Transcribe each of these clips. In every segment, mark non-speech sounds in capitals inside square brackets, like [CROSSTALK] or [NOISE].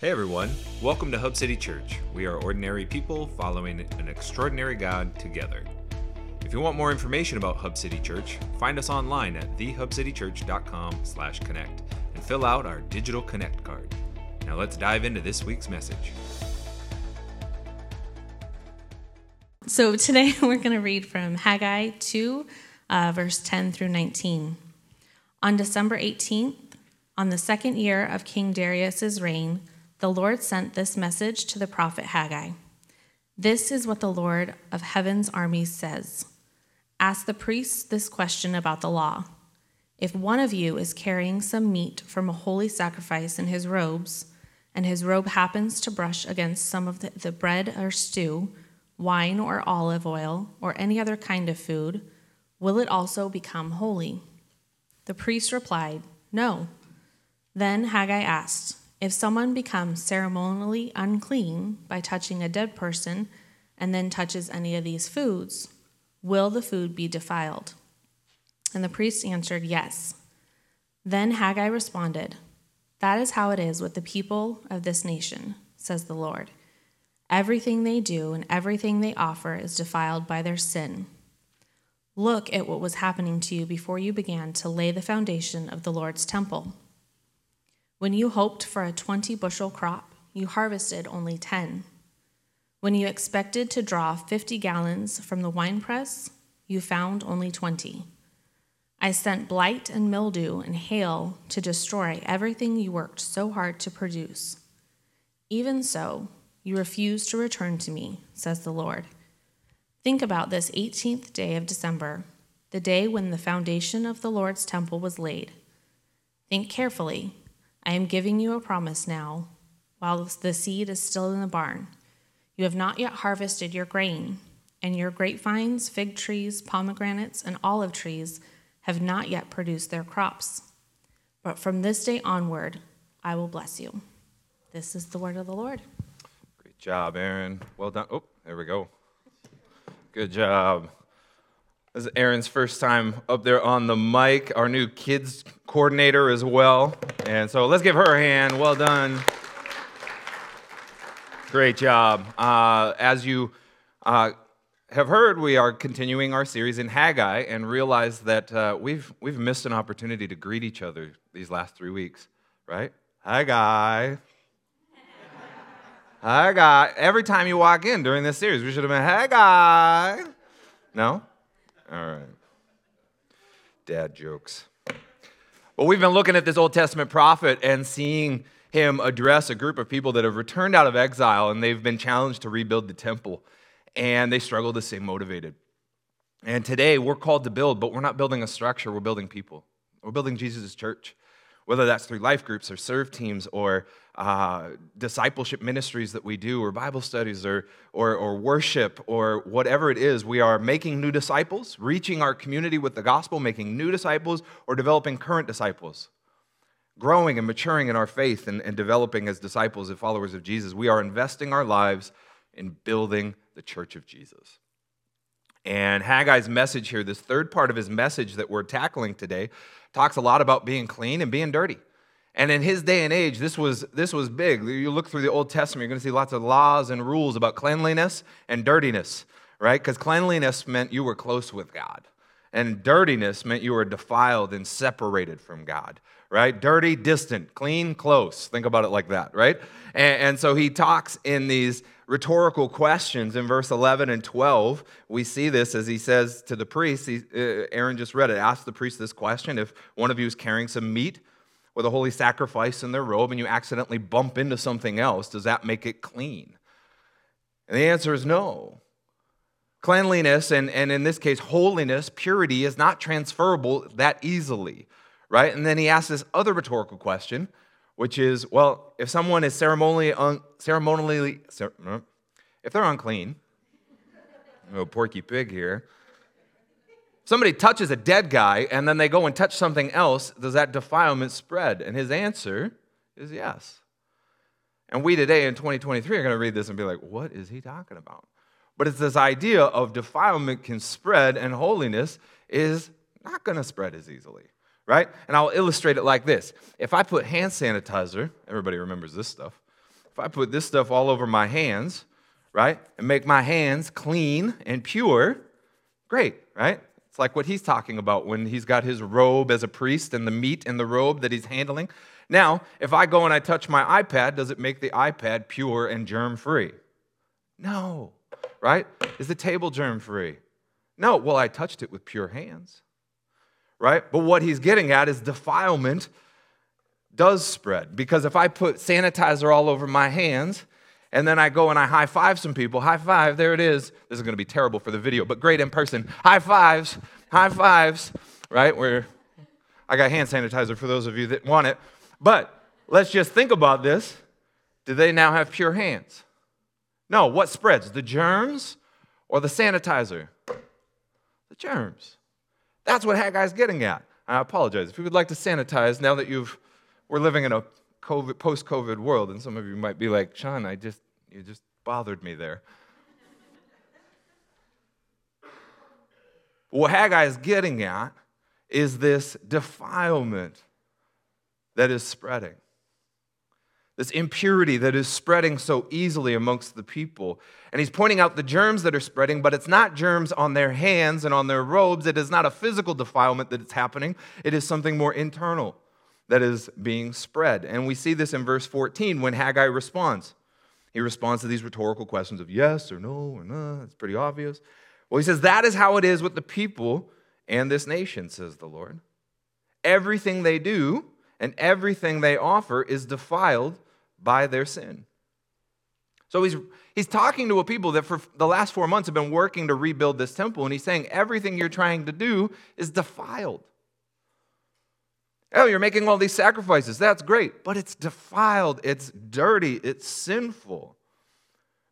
Hey everyone, welcome to Hub City Church. We are ordinary people following an extraordinary God together. If you want more information about Hub City Church, find us online at thehubcitychurch.com/connect and fill out our digital connect card. Now let's dive into this week's message. So today [LAUGHS] we're going to read from Haggai 2, uh, verse 10 through 19. On December 18th, on the second year of King Darius's reign, the Lord sent this message to the prophet Haggai. This is what the Lord of heaven's armies says Ask the priests this question about the law. If one of you is carrying some meat from a holy sacrifice in his robes, and his robe happens to brush against some of the, the bread or stew, wine or olive oil, or any other kind of food, will it also become holy? The priest replied, No. Then Haggai asked, If someone becomes ceremonially unclean by touching a dead person and then touches any of these foods, will the food be defiled? And the priest answered, Yes. Then Haggai responded, That is how it is with the people of this nation, says the Lord. Everything they do and everything they offer is defiled by their sin. Look at what was happening to you before you began to lay the foundation of the Lord's temple. When you hoped for a 20 bushel crop, you harvested only 10. When you expected to draw 50 gallons from the winepress, you found only 20. I sent blight and mildew and hail to destroy everything you worked so hard to produce. Even so, you refuse to return to me, says the Lord. Think about this 18th day of December, the day when the foundation of the Lord's temple was laid. Think carefully. I am giving you a promise now, while the seed is still in the barn. You have not yet harvested your grain, and your grapevines, fig trees, pomegranates, and olive trees have not yet produced their crops. But from this day onward, I will bless you. This is the word of the Lord Great job, Aaron. Well done. Oh, there we go. Good job. This is Aaron's first time up there on the mic, our new kids coordinator as well. And so let's give her a hand. Well done. Great job. Uh, as you uh, have heard, we are continuing our series in Haggai and realize that uh, we've, we've missed an opportunity to greet each other these last three weeks, right? Haggai. Guy. Every time you walk in during this series, we should have been, guy. No? All right. Dad jokes. Well, we've been looking at this Old Testament prophet and seeing him address a group of people that have returned out of exile and they've been challenged to rebuild the temple and they struggle to stay motivated. And today we're called to build, but we're not building a structure, we're building people. We're building Jesus' church whether that's through life groups or serve teams or uh, discipleship ministries that we do or Bible studies or, or, or worship or whatever it is, we are making new disciples, reaching our community with the gospel, making new disciples, or developing current disciples. Growing and maturing in our faith and, and developing as disciples and followers of Jesus, we are investing our lives in building the church of Jesus. And Haggai's message here, this third part of his message that we're tackling today, talks a lot about being clean and being dirty. And in his day and age, this was, this was big. You look through the Old Testament, you're going to see lots of laws and rules about cleanliness and dirtiness, right? Because cleanliness meant you were close with God, and dirtiness meant you were defiled and separated from God, right? Dirty, distant, clean, close. Think about it like that, right? And, and so he talks in these rhetorical questions in verse 11 and 12. We see this as he says to the priest, he, uh, Aaron just read it, ask the priest this question if one of you is carrying some meat with a holy sacrifice in their robe and you accidentally bump into something else, does that make it clean? And the answer is no. Cleanliness, and, and in this case, holiness, purity, is not transferable that easily, right? And then he asks this other rhetorical question which is, well, if someone is ceremonially, un, ceremonially if they're unclean, no porky pig here, somebody touches a dead guy and then they go and touch something else, does that defilement spread? And his answer is yes. And we today in 2023 are going to read this and be like, what is he talking about? But it's this idea of defilement can spread and holiness is not going to spread as easily right? And I'll illustrate it like this. If I put hand sanitizer, everybody remembers this stuff. If I put this stuff all over my hands, right, and make my hands clean and pure, great, right? It's like what he's talking about when he's got his robe as a priest and the meat in the robe that he's handling. Now, if I go and I touch my iPad, does it make the iPad pure and germ free? No, right? Is the table germ free? No, well, I touched it with pure hands, right? But what he's getting at is defilement does spread. Because if I put sanitizer all over my hands, and then I go and I high five some people, high five, there it is. This is gonna be terrible for the video, but great in person. High fives, high fives, right? Where I got hand sanitizer for those of you that want it. But let's just think about this. Do they now have pure hands? No, what spreads? The germs or the sanitizer? The germs. That's what Haggai's getting at. I apologize. If you would like to sanitize now that you've we're living in a COVID, post-COVID world, and some of you might be like, Sean, I just you just bothered me there. what Haggai is getting at is this defilement that is spreading. This impurity that is spreading so easily amongst the people. And he's pointing out the germs that are spreading, but it's not germs on their hands and on their robes. It is not a physical defilement that is happening, it is something more internal that is being spread. And we see this in verse 14 when Haggai responds. He responds to these rhetorical questions of yes or no or no. It's pretty obvious. Well, he says, That is how it is with the people and this nation, says the Lord. Everything they do and everything they offer is defiled by their sin. So he's, he's talking to a people that for the last four months have been working to rebuild this temple, and he's saying everything you're trying to do is defiled. Oh, you're making all these sacrifices. That's great. But it's defiled, it's dirty, it's sinful.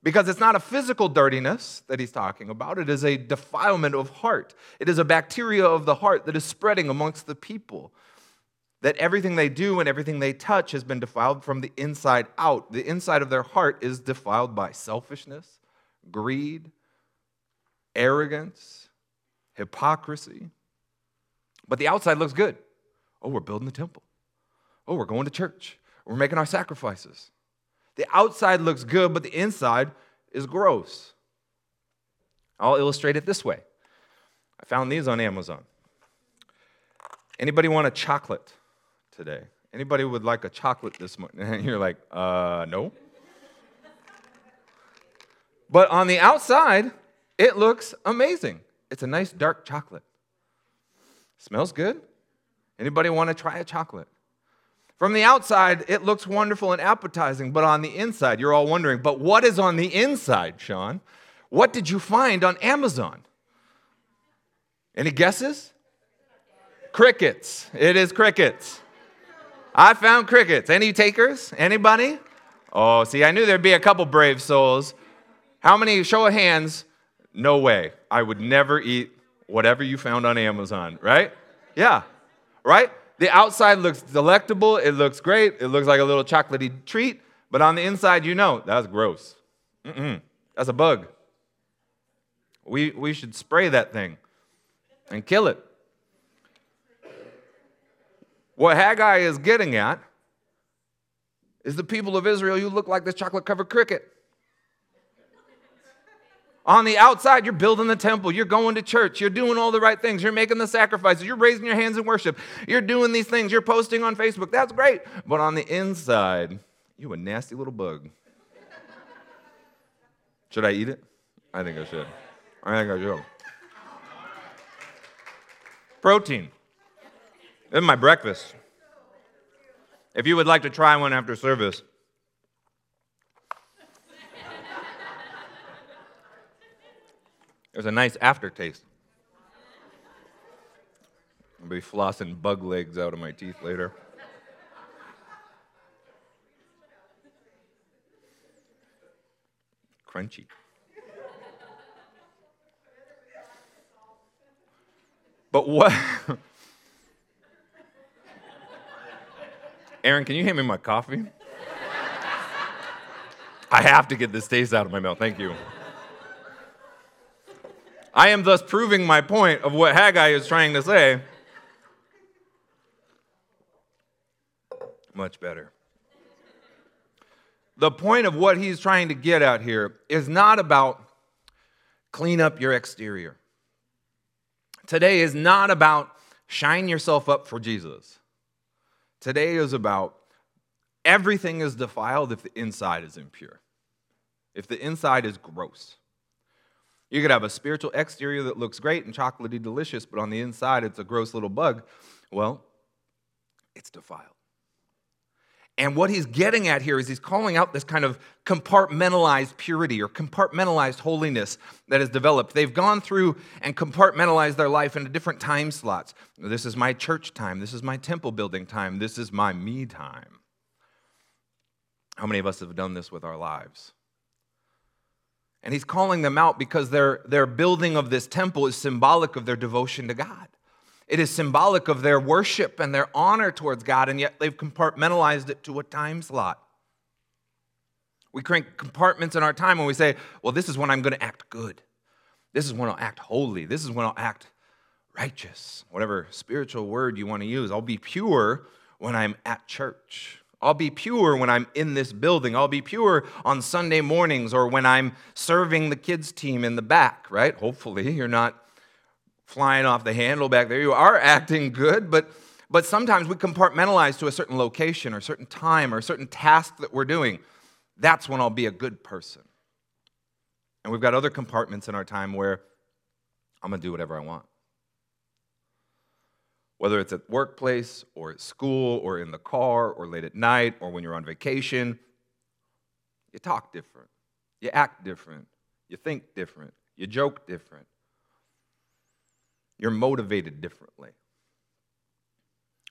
Because it's not a physical dirtiness that he's talking about, it is a defilement of heart. It is a bacteria of the heart that is spreading amongst the people. That everything they do and everything they touch has been defiled from the inside out. The inside of their heart is defiled by selfishness, greed, arrogance, hypocrisy. But the outside looks good. Oh, we're building the temple. Oh, we're going to church. We're making our sacrifices. The outside looks good, but the inside is gross. I'll illustrate it this way. I found these on Amazon. Anybody want a chocolate today? Anybody would like a chocolate this morning? [LAUGHS] And you're like, uh, no. but on the outside, it looks amazing. It's a nice dark chocolate. Smells good. Anybody want to try a chocolate? From the outside, it looks wonderful and appetizing, but on the inside, you're all wondering, but what is on the inside, Sean? What did you find on Amazon? Any guesses? Crickets. It is crickets. I found crickets. Any takers? Anybody? Oh, see, I knew there'd be a couple brave souls. How many, show of hands, no way. I would never eat whatever you found on Amazon, right? Yeah, right? The outside looks delectable, it looks great, it looks like a little chocolatey treat, but on the inside, you know, that's gross. Mm-mm, that's a bug. We, we should spray that thing and kill it. What Haggai is getting at is the people of Israel, you look like this chocolate covered cricket. On the outside, you're building the temple, you're going to church, you're doing all the right things, you're making the sacrifices, you're raising your hands in worship, you're doing these things, you're posting on Facebook. That's great. But on the inside, you a nasty little bug. Should I eat it? I think I should. I think I should. Protein. This is my breakfast. If you would like to try one after service, There's a nice aftertaste. I'll be flossing bug legs out of my teeth later. Crunchy. But what? [LAUGHS] Aaron, can you hand me my coffee? I have to get this taste out of my mouth. Thank you. I am thus proving my point of what Haggai is trying to say. Much better. the point of what he's trying to get at here is not about clean up your exterior. Today is not about shine yourself up for Jesus. Today is about everything is defiled if the inside is impure, if the inside is gross. You could have a spiritual exterior that looks great and chocolatey delicious, but on the inside it's a gross little bug. Well, it's defiled. And what he's getting at here is he's calling out this kind of compartmentalized purity or compartmentalized holiness that has developed. They've gone through and compartmentalized their life into different time slots. This is my church time. This is my temple building time. This is my me time. How many of us have done this with our lives? And he's calling them out because their, their building of this temple is symbolic of their devotion to God. It is symbolic of their worship and their honor towards God, and yet they've compartmentalized it to a time slot. We create compartments in our time when we say, well, this is when I'm going to act good. This is when I'll act holy. This is when I'll act righteous. Whatever spiritual word you want to use. I'll be pure when I'm at church. I'll be pure when I'm in this building. I'll be pure on Sunday mornings or when I'm serving the kids' team in the back, right? Hopefully, you're not flying off the handle back there. You are acting good, but, but sometimes we compartmentalize to a certain location or a certain time or a certain task that we're doing. That's when I'll be a good person. And we've got other compartments in our time where I'm going to do whatever I want. Whether it's at workplace or at school or in the car or late at night or when you're on vacation, you talk different, you act different, you think different, you joke different, you're motivated differently.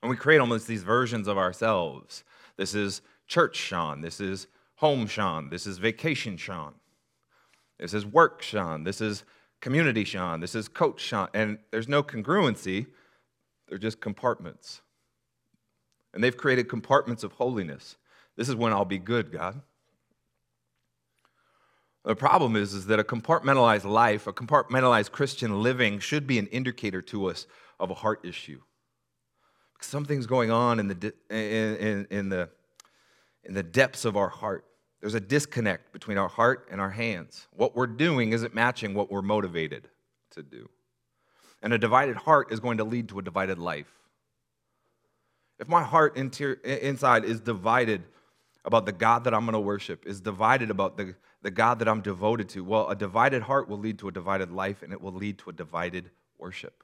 And we create almost these versions of ourselves. This is church Sean. This is home Sean. This is vacation Sean. This is work Sean. This is community Sean. This is coach Sean. And there's no congruency, they're just compartments. And they've created compartments of holiness. This is when I'll be good, God. The problem is, is that a compartmentalized life, a compartmentalized Christian living, should be an indicator to us of a heart issue. Something's going on in the, in, in, the, in the depths of our heart. There's a disconnect between our heart and our hands. What we're doing isn't matching what we're motivated to do. And a divided heart is going to lead to a divided life. If my heart interior, inside is divided about the God that I'm going to worship, is divided about the the God that I'm devoted to? Well, a divided heart will lead to a divided life and it will lead to a divided worship.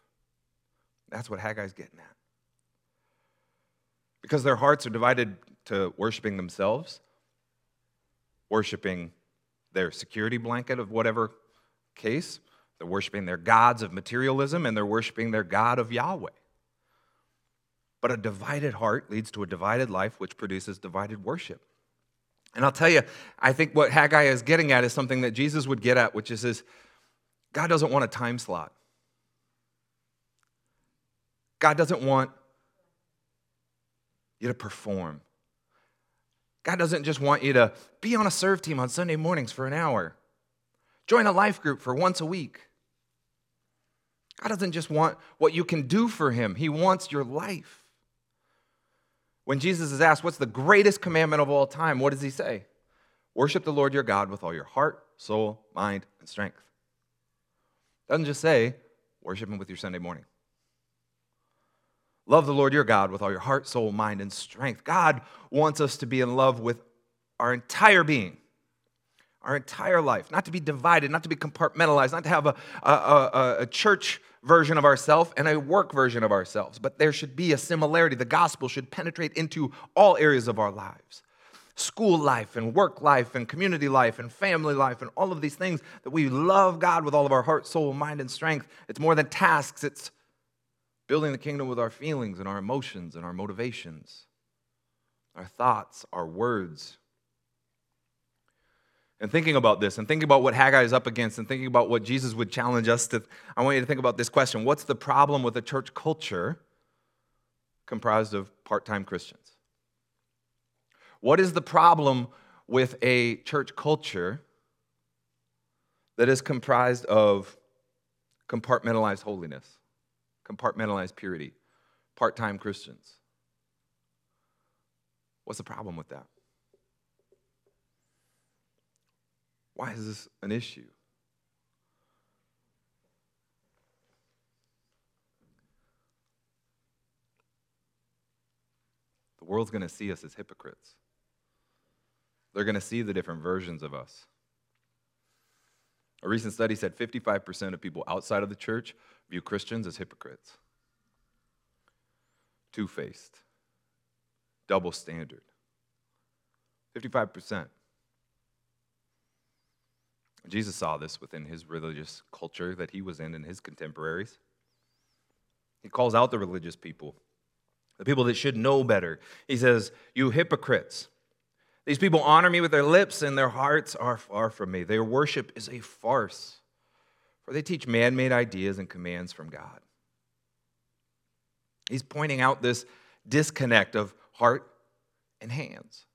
That's what Haggai's getting at. Because their hearts are divided to worshiping themselves, worshiping their security blanket of whatever case, they're worshiping their gods of materialism, and they're worshiping their God of Yahweh. But a divided heart leads to a divided life, which produces divided worship. And I'll tell you, I think what Haggai is getting at is something that Jesus would get at, which is this God doesn't want a time slot. God doesn't want you to perform. God doesn't just want you to be on a serve team on Sunday mornings for an hour, join a life group for once a week. God doesn't just want what you can do for Him, He wants your life. When Jesus is asked, What's the greatest commandment of all time? What does he say? Worship the Lord your God with all your heart, soul, mind, and strength. Doesn't just say, Worship him with your Sunday morning. Love the Lord your God with all your heart, soul, mind, and strength. God wants us to be in love with our entire being, our entire life, not to be divided, not to be compartmentalized, not to have a, a, a, a church version of ourselves and a work version of ourselves, but there should be a similarity. The gospel should penetrate into all areas of our lives school life and work life and community life and family life and all of these things that we love God with all of our heart, soul, mind, and strength. It's more than tasks, it's building the kingdom with our feelings and our emotions and our motivations, our thoughts, our words, and thinking about this and thinking about what Haggai is up against and thinking about what Jesus would challenge us to, I want you to think about this question What's the problem with a church culture comprised of part time Christians? What is the problem with a church culture that is comprised of compartmentalized holiness, compartmentalized purity, part time Christians? What's the problem with that? Why is this an issue? The world's going to see us as hypocrites. They're going to see the different versions of us. A recent study said 55% of people outside of the church view Christians as hypocrites, two faced, double standard. 55%. Jesus saw this within his religious culture that he was in and his contemporaries. He calls out the religious people, the people that should know better. He says, You hypocrites. These people honor me with their lips, and their hearts are far from me. Their worship is a farce, for they teach man made ideas and commands from God. He's pointing out this disconnect of heart and hands.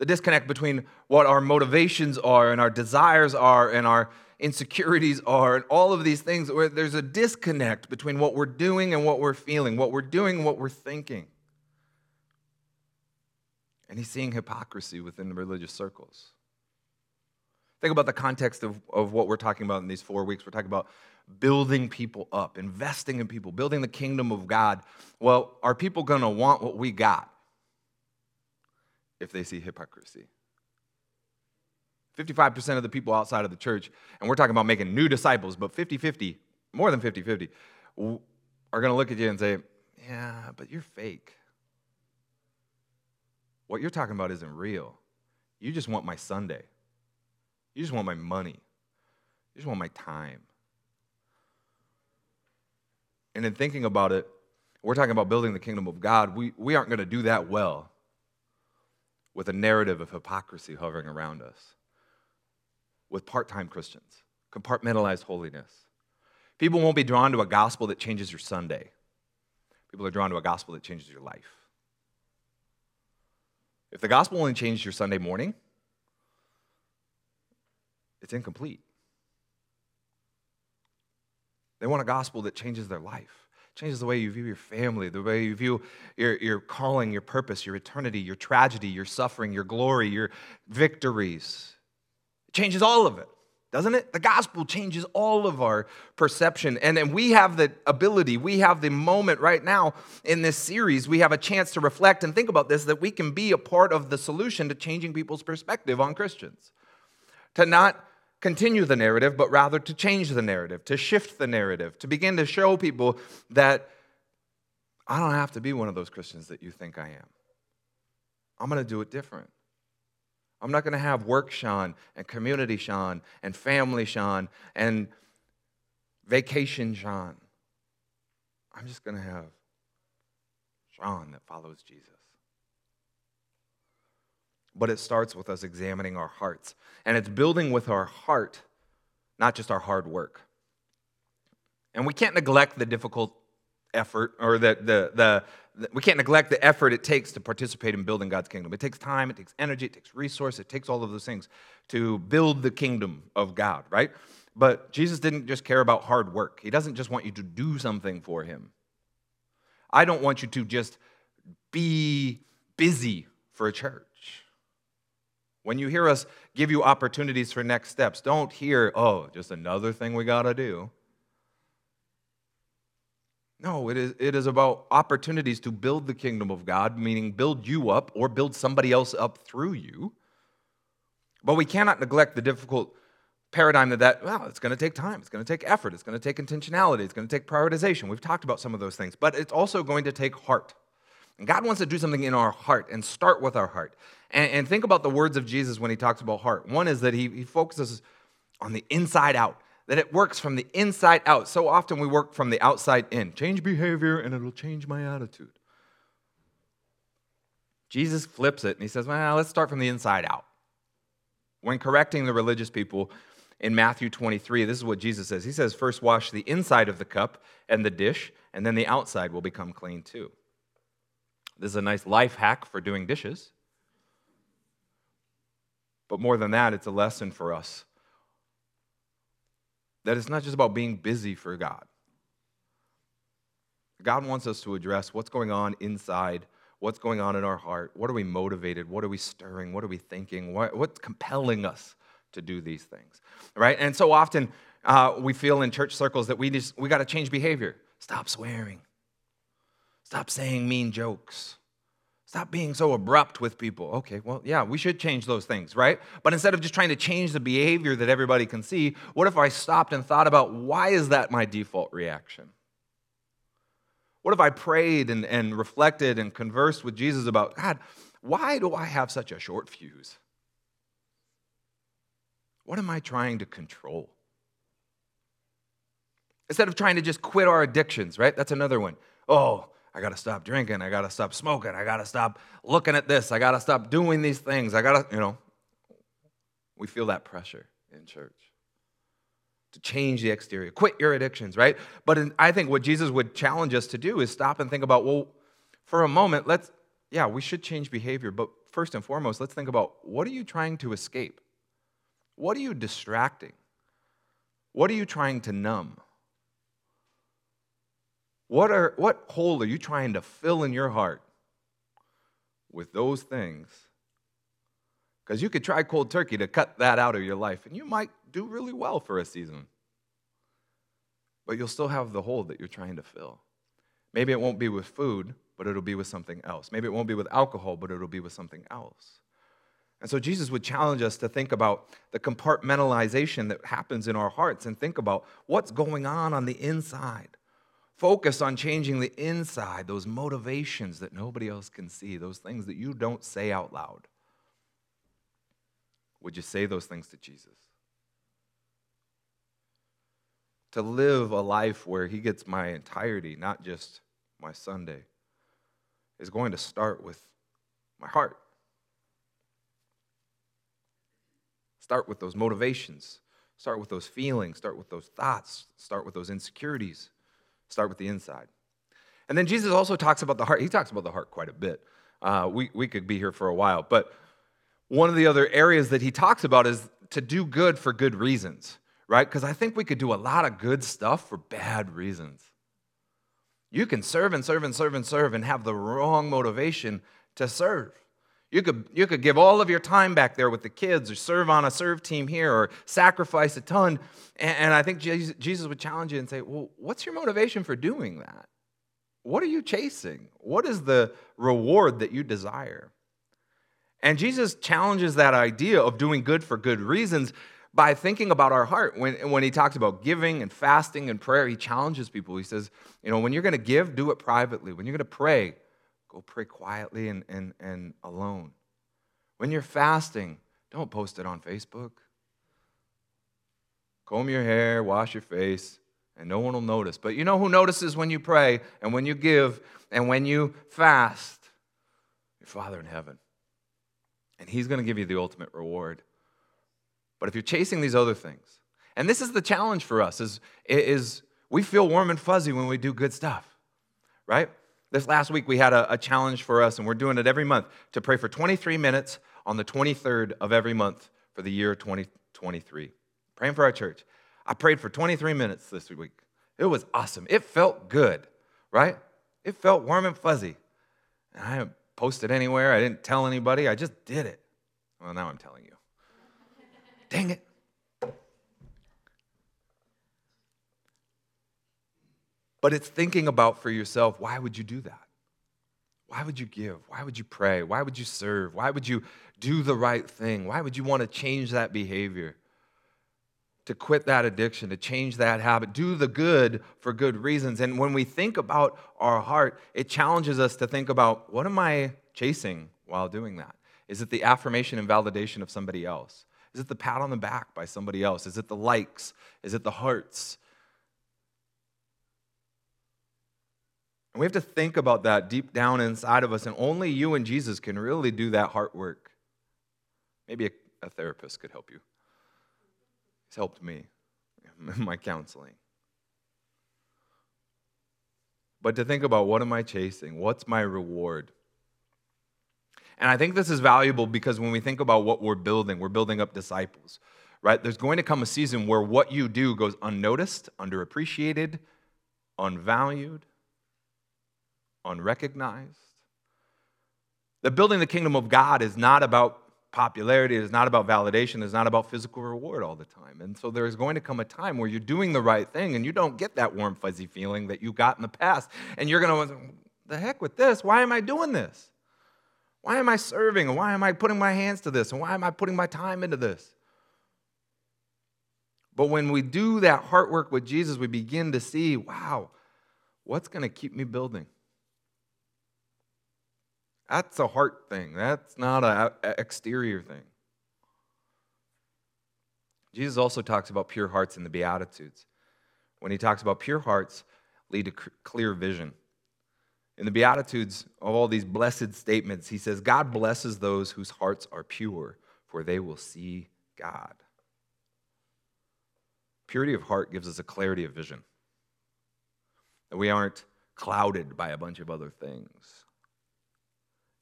The disconnect between what our motivations are and our desires are and our insecurities are and all of these things where there's a disconnect between what we're doing and what we're feeling, what we're doing and what we're thinking. And he's seeing hypocrisy within the religious circles. Think about the context of, of what we're talking about in these four weeks. We're talking about building people up, investing in people, building the kingdom of God. Well, are people going to want what we got if they see hypocrisy? 55% of the people outside of the church, and we're talking about making new disciples, but 50 50, more than 50 50, are going to look at you and say, Yeah, but you're fake. What you're talking about isn't real. You just want my Sunday. You just want my money. You just want my time. And in thinking about it, we're talking about building the kingdom of God. We, we aren't going to do that well with a narrative of hypocrisy hovering around us, with part time Christians, compartmentalized holiness. People won't be drawn to a gospel that changes your Sunday, people are drawn to a gospel that changes your life. If the gospel only changed your Sunday morning, it's incomplete. They want a gospel that changes their life, changes the way you view your family, the way you view your, your calling, your purpose, your eternity, your tragedy, your suffering, your glory, your victories. It changes all of it doesn't it? The gospel changes all of our perception. And, and we have the ability, we have the moment right now in this series, we have a chance to reflect and think about this that we can be a part of the solution to changing people's perspective on Christians. To not continue the narrative, but rather to change the narrative, to shift the narrative, to begin to show people that I don't have to be one of those Christians that you think I am. I'm going to do it different. I'm not going to have work Sean and community Sean and family Sean and vacation Sean. I'm just going to have Sean that follows Jesus. But it starts with us examining our hearts. And it's building with our heart, not just our hard work. And we can't neglect the difficult effort or the, the, the, we can't neglect the effort it takes to participate in building God's kingdom. It takes time, it takes energy, it takes resource, it takes all of those things to build the kingdom of God, right? But Jesus didn't just care about hard work. He doesn't just want you to do something for him. I don't want you to just be busy for a church. When you hear us give you opportunities for next steps, don't hear, oh, just another thing we got to do. No, it is, it is about opportunities to build the kingdom of God, meaning build you up or build somebody else up through you. But we cannot neglect the difficult paradigm that, that well, it's going to take time, it's going to take effort, it's going to take intentionality, it's going to take prioritization. We've talked about some of those things, but it's also going to take heart. And God wants to do something in our heart and start with our heart. And, and think about the words of Jesus when he talks about heart. One is that he, he focuses on the inside out that it works from the inside out. So often we work from the outside in. Change behavior and it'll change my attitude. Jesus flips it and he says, well, let's start from the inside out. When correcting the religious people in Matthew 23, this is what Jesus says. He says, first wash the inside of the cup and the dish, and then the outside will become clean too. This is a nice life hack for doing dishes. But more than that, it's a lesson for us that it's not just about being busy for God. God wants us to address what's going on inside, what's going on in our heart. What are we motivated? What are we stirring? What are we thinking? What, what's compelling us to do these things, right? And so often uh, we feel in church circles that we just we got to change behavior. Stop swearing. Stop saying mean jokes. Stop being so abrupt with people. Okay, well, yeah, we should change those things, right? But instead of just trying to change the behavior that everybody can see, what if I stopped and thought about why is that my default reaction? What if I prayed and, and reflected and conversed with Jesus about, God, why do I have such a short fuse? What am I trying to control? Instead of trying to just quit our addictions, right? That's another one. Oh, I got to stop drinking. I got to stop smoking. I got to stop looking at this. I got to stop doing these things. I got to, you know, we feel that pressure in church to change the exterior. Quit your addictions, right? But in, I think what Jesus would challenge us to do is stop and think about, well, for a moment, let's, yeah, we should change behavior, but first and foremost, let's think about what are you trying to escape? What are you distracting? What are you trying to numb? What, are, what hole are you trying to fill in your heart with those things? Because you could try cold turkey to cut that out of your life, and you might do really well for a season. But you'll still have the hole that you're trying to fill. Maybe it won't be with food, but it'll be with something else. Maybe it won't be with alcohol, but it'll be with something else. And so Jesus would challenge us to think about the compartmentalization that happens in our hearts and think about what's going on on the inside. Focus on changing the inside, those motivations that nobody else can see, those things that you don't say out loud. Would you say those things to Jesus? To live a life where He gets my entirety, not just my Sunday, is going to start with my heart. Start with those motivations. Start with those feelings. Start with those thoughts. Start with those insecurities. Start with the inside. And then Jesus also talks about the heart. He talks about the heart quite a bit. Uh, we, we could be here for a while. But one of the other areas that he talks about is to do good for good reasons, right? Because I think we could do a lot of good stuff for bad reasons. You can serve and serve and serve and serve and have the wrong motivation to serve. You could, you could give all of your time back there with the kids or serve on a serve team here or sacrifice a ton. And, and I think Jesus, would challenge you and say, Well, what's your motivation for doing that? What are you chasing? What is the reward that you desire? And Jesus challenges that idea of doing good for good reasons by thinking about our heart. When, when he talks about giving and fasting and prayer, he challenges people. He says, you know, when you're going to give, do it privately. When you're going to pray, Go pray quietly and, and, and alone. When you're fasting, don't post it on Facebook. Comb your hair, wash your face, and no one will notice. But you know who notices when you pray and when you give and when you fast? Your Father in heaven. And He's going to give you the ultimate reward. But if you're chasing these other things, and this is the challenge for us, is, is we feel warm and fuzzy when we do good stuff, right? This last week, we had a, a, challenge for us, and we're doing it every month to pray for 23 minutes on the 23rd of every month for the year 2023. Praying for our church. I prayed for 23 minutes this week. It was awesome. It felt good, right? It felt warm and fuzzy. And I didn't post it anywhere, I didn't tell anybody, I just did it. Well, now I'm telling you. Dang it. But it's thinking about for yourself why would you do that? Why would you give? Why would you pray? Why would you serve? Why would you do the right thing? Why would you want to change that behavior? To quit that addiction, to change that habit, do the good for good reasons. And when we think about our heart, it challenges us to think about what am I chasing while doing that? Is it the affirmation and validation of somebody else? Is it the pat on the back by somebody else? Is it the likes? Is it the hearts? And we have to think about that deep down inside of us, and only you and Jesus can really do that heart work. Maybe a, a therapist could help you. He's helped me in [LAUGHS] my counseling. But to think about what am I chasing? What's my reward? And I think this is valuable because when we think about what we're building, we're building up disciples, right? There's going to come a season where what you do goes unnoticed, underappreciated, unvalued unrecognized. That building the kingdom of God is not about popularity, it is not about validation, it is not about physical reward all the time. And so there's going to come a time where you're doing the right thing and you don't get that warm, fuzzy feeling that you got in the past. And you're going to, the heck with this? Why am I doing this? Why am I serving? And why am I putting my hands to this? And why am I putting my time into this? But when we do that heart work with Jesus, we begin to see, wow, what's going to keep me building? That's a heart thing. That's not an exterior thing. Jesus also talks about pure hearts in the Beatitudes. When he talks about pure hearts, lead to clear vision. In the Beatitudes, of all these blessed statements, he says, God blesses those whose hearts are pure, for they will see God. Purity of heart gives us a clarity of vision, that we aren't clouded by a bunch of other things.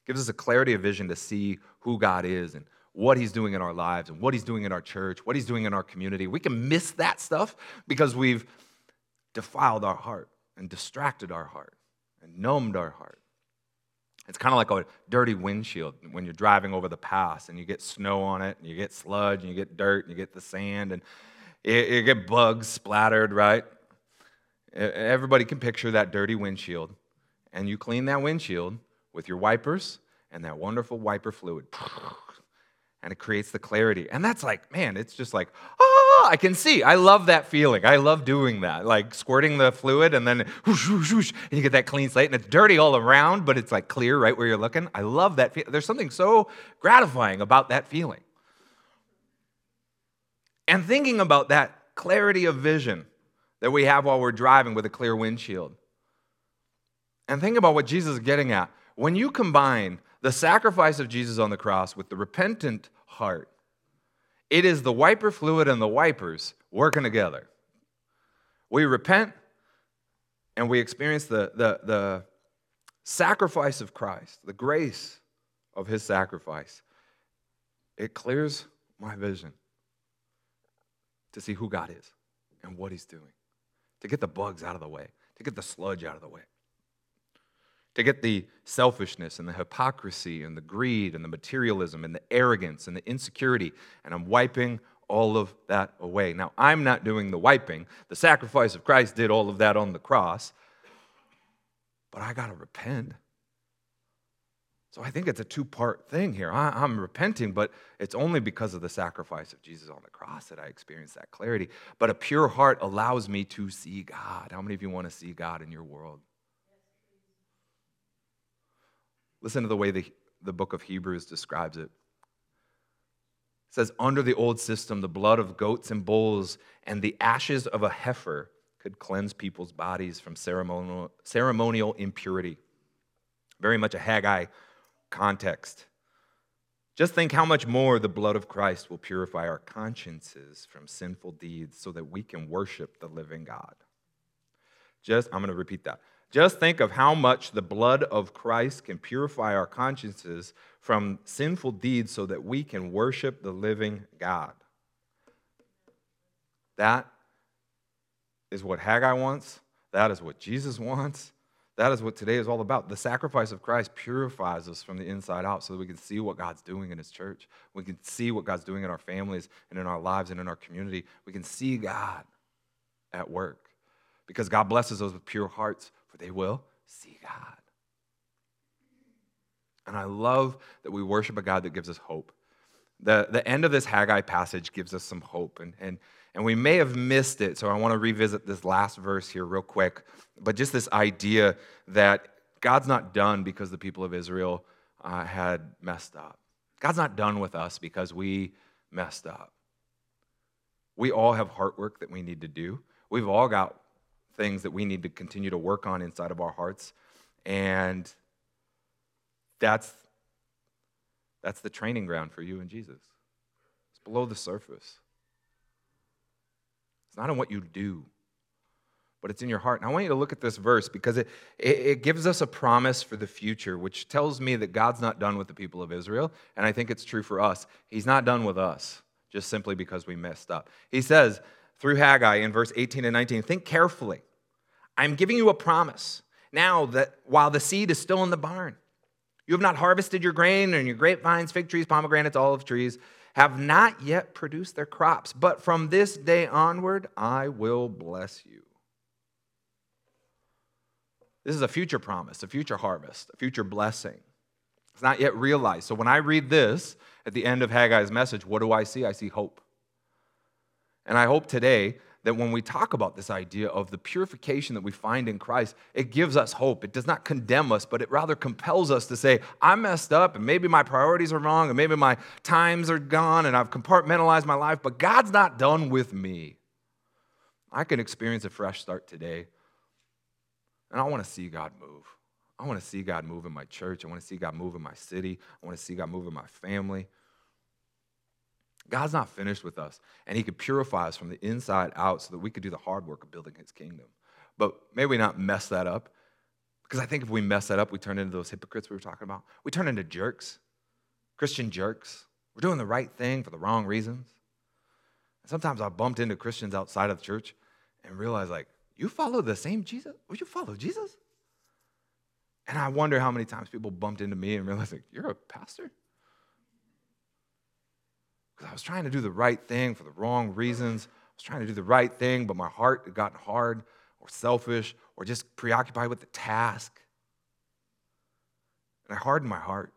Gives us a clarity of vision to see who God is and what He's doing in our lives and what He's doing in our church, what He's doing in our community. We can miss that stuff because we've defiled our heart and distracted our heart and numbed our heart. It's kind of like a dirty windshield when you're driving over the pass and you get snow on it and you get sludge and you get dirt and you get the sand and you get bugs splattered, right? Everybody can picture that dirty windshield. And you clean that windshield with your wipers and that wonderful wiper fluid. [LAUGHS] And it creates the clarity. And that's like, man, it's just like, ah, I can see. I love that feeling. I love doing that. Like squirting the fluid and then whoosh, whoosh, whoosh, and you get that clean slate. And it's dirty all around, but it's like clear right where you're looking. I love that. Fe- There's something so gratifying about that feeling. And thinking about that clarity of vision that we have while we're driving with a clear windshield. And think about what Jesus is getting at. When you combine the sacrifice of Jesus on the cross with the repentant heart, it is the wiper fluid and the wipers working together. We repent and we experience the, the, the sacrifice of Christ, the grace of his sacrifice. It clears my vision to see who God is and what He's doing, to get the bugs out of the way, to get the sludge out of the way, to get the selfishness and the hypocrisy and the greed and the materialism and the arrogance and the insecurity. And I'm wiping all of that away. Now, I'm not doing the wiping. The sacrifice of Christ did all of that on the cross. But I got to repent. So I think it's a two part thing here. I, am repenting, but it's only because of the sacrifice of Jesus on the cross that I experience that clarity. But a pure heart allows me to see God. How many of you want to see God in your world? Listen to the way the, the book of Hebrews describes it. It says, Under the old system, the blood of goats and bulls and the ashes of a heifer could cleanse people's bodies from ceremonial, ceremonial impurity. Very much a Haggai context. Just think how much more the blood of Christ will purify our consciences from sinful deeds so that we can worship the living God. Just, I'm going to repeat that. Just think of how much the blood of Christ can purify our consciences from sinful deeds so that we can worship the living God. That is what Haggai wants. That is what Jesus wants. That is what today is all about. The sacrifice of Christ purifies us from the inside out so that we can see what God's doing in His church. We can see what God's doing in our families and in our lives and in our community. We can see God at work because God blesses those with pure hearts, for they will see God. And I love that we worship a God that gives us hope. The, the end of this Haggai passage gives us some hope. And, and and we may have missed it, so I want to revisit this last verse here real quick. But just this idea that God's not done because the people of Israel uh, had messed up. God's not done with us because we messed up. We all have heart work that we need to do. We've all got things that we need to continue to work on inside of our hearts. And that's, that's the training ground for you and Jesus. It's below the surface It's not in what you do, but it's in your heart. And I want you to look at this verse because it, it, it, gives us a promise for the future, which tells me that God's not done with the people of Israel. And I think it's true for us. He's not done with us just simply because we messed up. He says through Haggai in verse 18 and 19 think carefully. I'm giving you a promise now that while the seed is still in the barn, You have not harvested your grain, and your grapevines, fig trees, pomegranates, olive trees have not yet produced their crops. But from this day onward, I will bless you. This is a future promise, a future harvest, a future blessing. It's not yet realized. So when I read this at the end of Haggai's message, what do I see? I see hope. And I hope today that when we talk about this idea of the purification that we find in Christ, it gives us hope. It does not condemn us, but it rather compels us to say, I messed up, and maybe my priorities are wrong, and maybe my times are gone, and I've compartmentalized my life, but God's not done with me. I can experience a fresh start today. And I want to see God move. I want to see God move in my church. I want to see God move in my city. I want to see God move in my family. God's not finished with us, and He could purify us from the inside out so that we could do the hard work of building His kingdom. But may we not mess that up, because I think if we mess that up, we turn into those hypocrites we were talking about. We turn into jerks, Christian jerks. We're doing the right thing for the wrong reasons. And sometimes I bumped into Christians outside of the church and realized, like, you follow the same Jesus? Would you follow Jesus? And I wonder how many times people bumped into me and realized, like, you're a pastor? Because I was trying to do the right thing for the wrong reasons. I was trying to do the right thing, but my heart had gotten hard or selfish or just preoccupied with the task. And I hardened my heart.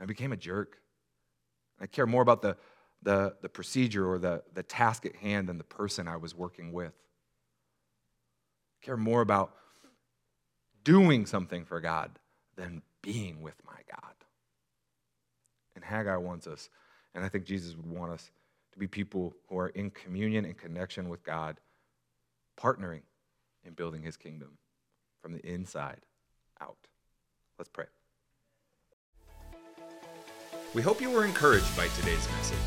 I became a jerk. I care more about the, the, the procedure or the, the task at hand than the person I was working with. I care more about doing something for God than being with my God. And Haggai wants us and I think Jesus would want us to be people who are in communion and connection with God, partnering in building his kingdom from the inside out. Let's pray. We hope you were encouraged by today's message.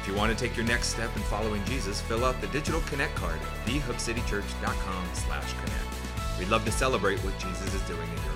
If you want to take your next step in following Jesus, fill out the digital connect card at thehookcitychurch.com slash connect. We'd love to celebrate what Jesus is doing in your